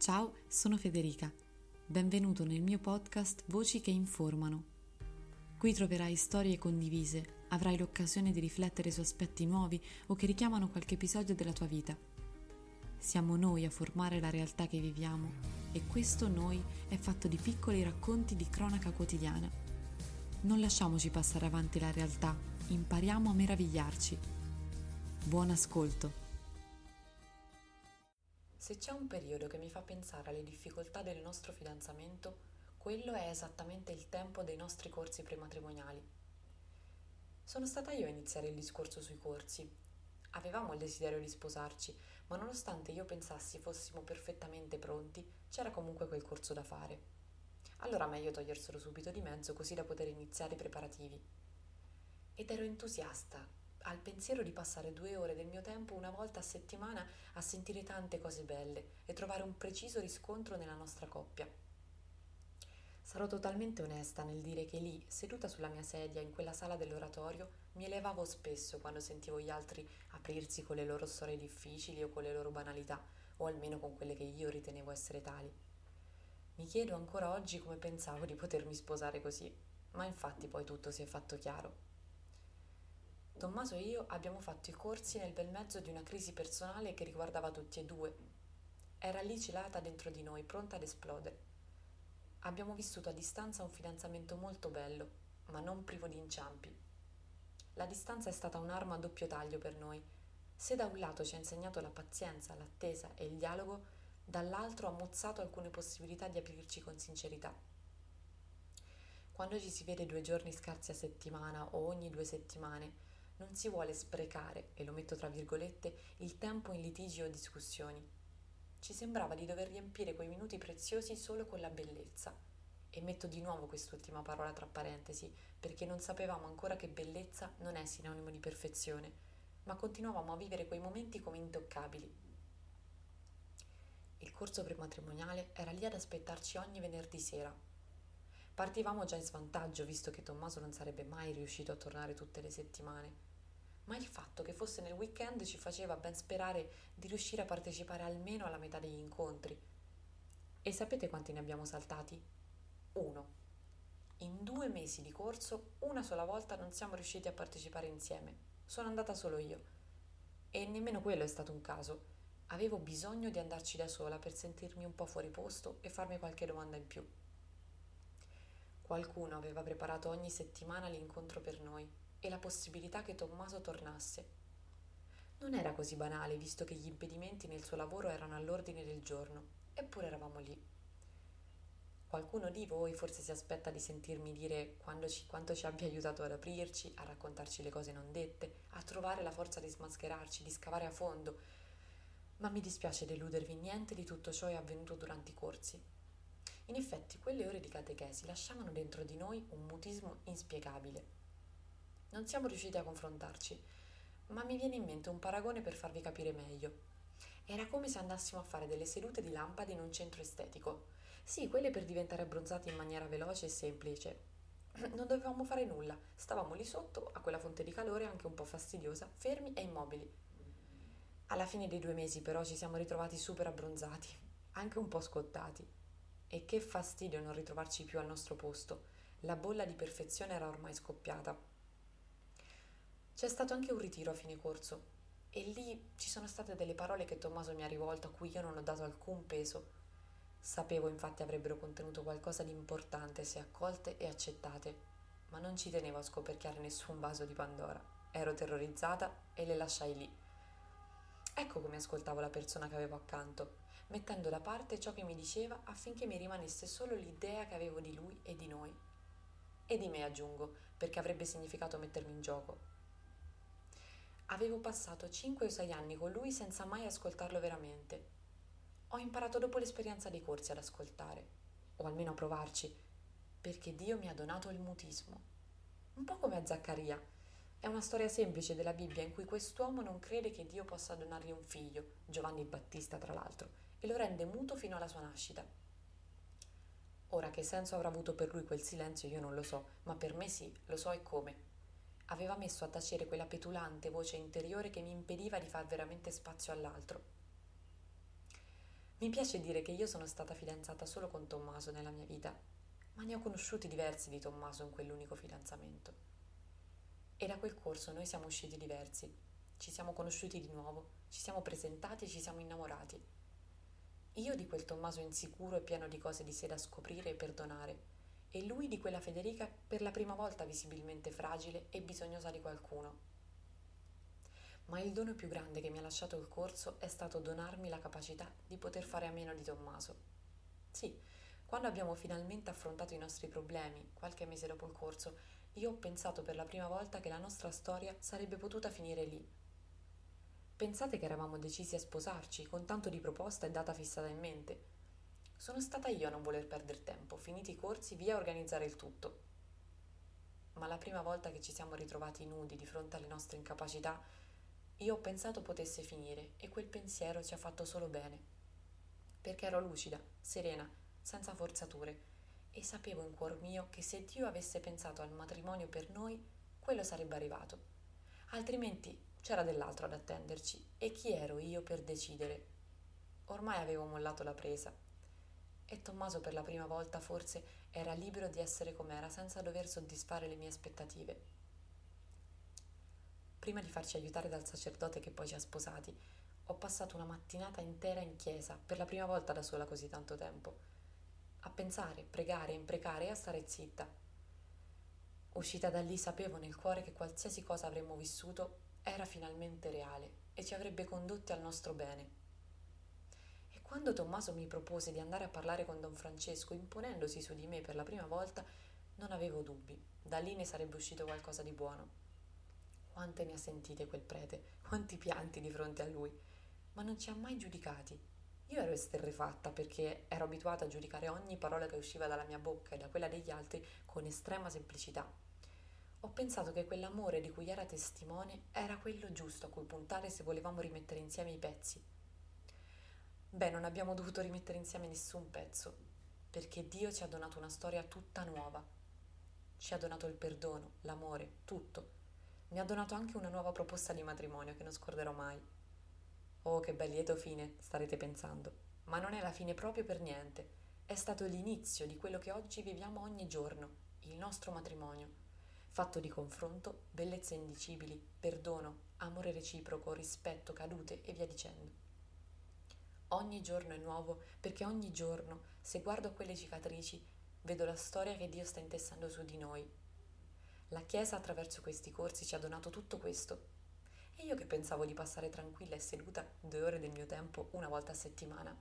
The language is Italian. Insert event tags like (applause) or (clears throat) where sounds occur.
Ciao, sono Federica. Benvenuto nel mio podcast Voci che informano. Qui troverai storie condivise, avrai l'occasione di riflettere su aspetti nuovi o che richiamano qualche episodio della tua vita. Siamo noi a formare la realtà che viviamo e questo noi è fatto di piccoli racconti di cronaca quotidiana. Non lasciamoci passare avanti la realtà, impariamo a meravigliarci. Buon ascolto! Se c'è un periodo che mi fa pensare alle difficoltà del nostro fidanzamento, quello è esattamente il tempo dei nostri corsi prematrimoniali. Sono stata io a iniziare il discorso sui corsi. Avevamo il desiderio di sposarci, ma nonostante io pensassi fossimo perfettamente pronti, c'era comunque quel corso da fare. Allora meglio toglierselo subito di mezzo così da poter iniziare i preparativi. Ed ero entusiasta, al pensiero di passare due ore del mio tempo una volta a settimana a sentire tante cose belle e trovare un preciso riscontro nella nostra coppia. Sarò totalmente onesta nel dire che lì, seduta sulla mia sedia in quella sala dell'oratorio, mi elevavo spesso quando sentivo gli altri aprirsi con le loro storie difficili o con le loro banalità, o almeno con quelle che io ritenevo essere tali. Mi chiedo ancora oggi come pensavo di potermi sposare così, ma infatti poi tutto si è fatto chiaro. Tommaso e io abbiamo fatto i corsi nel bel mezzo di una crisi personale che riguardava tutti e due. Era lì celata dentro di noi, pronta ad esplodere. Abbiamo vissuto a distanza un fidanzamento molto bello, ma non privo di inciampi. La distanza è stata un'arma a doppio taglio per noi. Se da un lato ci ha insegnato la pazienza, l'attesa e il dialogo, dall'altro ha mozzato alcune possibilità di aprirci con sincerità. Quando ci si vede due giorni scarsi a settimana o ogni due settimane, non si vuole sprecare, e lo metto tra virgolette, il tempo in litigi o discussioni. Ci sembrava di dover riempire quei minuti preziosi solo con la bellezza. E metto di nuovo quest'ultima parola tra parentesi, perché non sapevamo ancora che bellezza non è sinonimo di perfezione, ma continuavamo a vivere quei momenti come intoccabili. Il corso prematrimoniale era lì ad aspettarci ogni venerdì sera. Partivamo già in svantaggio, visto che Tommaso non sarebbe mai riuscito a tornare tutte le settimane ma il fatto che fosse nel weekend ci faceva ben sperare di riuscire a partecipare almeno alla metà degli incontri. E sapete quanti ne abbiamo saltati? Uno. In due mesi di corso, una sola volta non siamo riusciti a partecipare insieme. Sono andata solo io. E nemmeno quello è stato un caso. Avevo bisogno di andarci da sola per sentirmi un po' fuori posto e farmi qualche domanda in più. Qualcuno aveva preparato ogni settimana l'incontro per noi e la possibilità che Tommaso tornasse. Non era così banale, visto che gli impedimenti nel suo lavoro erano all'ordine del giorno, eppure eravamo lì. Qualcuno di voi forse si aspetta di sentirmi dire ci, quanto ci abbia aiutato ad aprirci, a raccontarci le cose non dette, a trovare la forza di smascherarci, di scavare a fondo. Ma mi dispiace deludervi, niente di tutto ciò è avvenuto durante i corsi. In effetti, quelle ore di catechesi lasciavano dentro di noi un mutismo inspiegabile. Non siamo riusciti a confrontarci, ma mi viene in mente un paragone per farvi capire meglio. Era come se andassimo a fare delle sedute di lampade in un centro estetico. Sì, quelle per diventare abbronzati in maniera veloce e semplice. (clears throat) Non dovevamo fare nulla, stavamo lì sotto, a quella fonte di calore anche un po' fastidiosa, fermi e immobili. Alla fine dei due mesi però ci siamo ritrovati super abbronzati, anche un po' scottati. E che fastidio non ritrovarci più al nostro posto. La bolla di perfezione era ormai scoppiata c'è stato anche un ritiro a fine corso e lì ci sono state delle parole che Tommaso mi ha rivolto a cui io non ho dato alcun peso. Sapevo infatti avrebbero contenuto qualcosa di importante se accolte e accettate, ma non ci tenevo a scoperchiare nessun vaso di Pandora. Ero terrorizzata e le lasciai lì. Ecco come ascoltavo la persona che avevo accanto, mettendo da parte ciò che mi diceva affinché mi rimanesse solo l'idea che avevo di lui e di noi. E di me aggiungo, perché avrebbe significato mettermi in gioco, Avevo passato 5 o 6 anni con lui senza mai ascoltarlo veramente. Ho imparato dopo l'esperienza dei corsi ad ascoltare, o almeno a provarci, perché Dio mi ha donato il mutismo. Un po' come a Zaccaria. È una storia semplice della Bibbia in cui quest'uomo non crede che Dio possa donargli un figlio, Giovanni Battista tra l'altro, e lo rende muto fino alla sua nascita. Ora che senso avrà avuto per lui quel silenzio io non lo so, ma per me sì, lo so e come aveva messo a tacere quella petulante voce interiore che mi impediva di far veramente spazio all'altro. Mi piace dire che io sono stata fidanzata solo con Tommaso nella mia vita, ma ne ho conosciuti diversi di Tommaso in quell'unico fidanzamento. E da quel corso noi siamo usciti diversi, ci siamo conosciuti di nuovo, ci siamo presentati e ci siamo innamorati. Io di quel Tommaso insicuro e pieno di cose di sé da scoprire e perdonare, e lui di quella Federica per la prima volta visibilmente fragile e bisognosa di qualcuno. Ma il dono più grande che mi ha lasciato il corso è stato donarmi la capacità di poter fare a meno di Tommaso. Sì, quando abbiamo finalmente affrontato i nostri problemi, qualche mese dopo il corso, io ho pensato per la prima volta che la nostra storia sarebbe potuta finire lì. Pensate che eravamo decisi a sposarci, con tanto di proposta e data fissata in mente. Sono stata io a non voler perdere tempo, finiti i corsi, via a organizzare il tutto. Ma la prima volta che ci siamo ritrovati nudi di fronte alle nostre incapacità, io ho pensato potesse finire e quel pensiero ci ha fatto solo bene. Perché ero lucida, serena, senza forzature e sapevo in cuor mio che se Dio avesse pensato al matrimonio per noi, quello sarebbe arrivato. Altrimenti c'era dell'altro ad attenderci e chi ero io per decidere? Ormai avevo mollato la presa. E Tommaso per la prima volta forse era libero di essere com'era senza dover soddisfare le mie aspettative prima di farci aiutare dal sacerdote che poi ci ha sposati, ho passato una mattinata intera in chiesa, per la prima volta da sola così tanto tempo, a pensare, pregare, imprecare e a stare zitta. Uscita da lì sapevo nel cuore che qualsiasi cosa avremmo vissuto era finalmente reale e ci avrebbe condotti al nostro bene. Quando Tommaso mi propose di andare a parlare con Don Francesco, imponendosi su di me per la prima volta, non avevo dubbi, da lì ne sarebbe uscito qualcosa di buono. Quante ne ha sentite quel prete, quanti pianti di fronte a lui, ma non ci ha mai giudicati. Io ero esterrefatta perché ero abituata a giudicare ogni parola che usciva dalla mia bocca e da quella degli altri con estrema semplicità. Ho pensato che quell'amore di cui era testimone era quello giusto a cui puntare se volevamo rimettere insieme i pezzi. Beh, non abbiamo dovuto rimettere insieme nessun pezzo, perché Dio ci ha donato una storia tutta nuova. Ci ha donato il perdono, l'amore, tutto mi ha donato anche una nuova proposta di matrimonio che non scorderò mai. Oh, che bel lieto fine, starete pensando. Ma non è la fine proprio per niente. È stato l'inizio di quello che oggi viviamo ogni giorno, il nostro matrimonio, fatto di confronto, bellezze indicibili, perdono, amore reciproco, rispetto, cadute e via dicendo. Ogni giorno è nuovo perché ogni giorno, se guardo quelle cicatrici, vedo la storia che Dio sta intessando su di noi la Chiesa attraverso questi corsi ci ha donato tutto questo. E io che pensavo di passare tranquilla e seduta due ore del mio tempo una volta a settimana.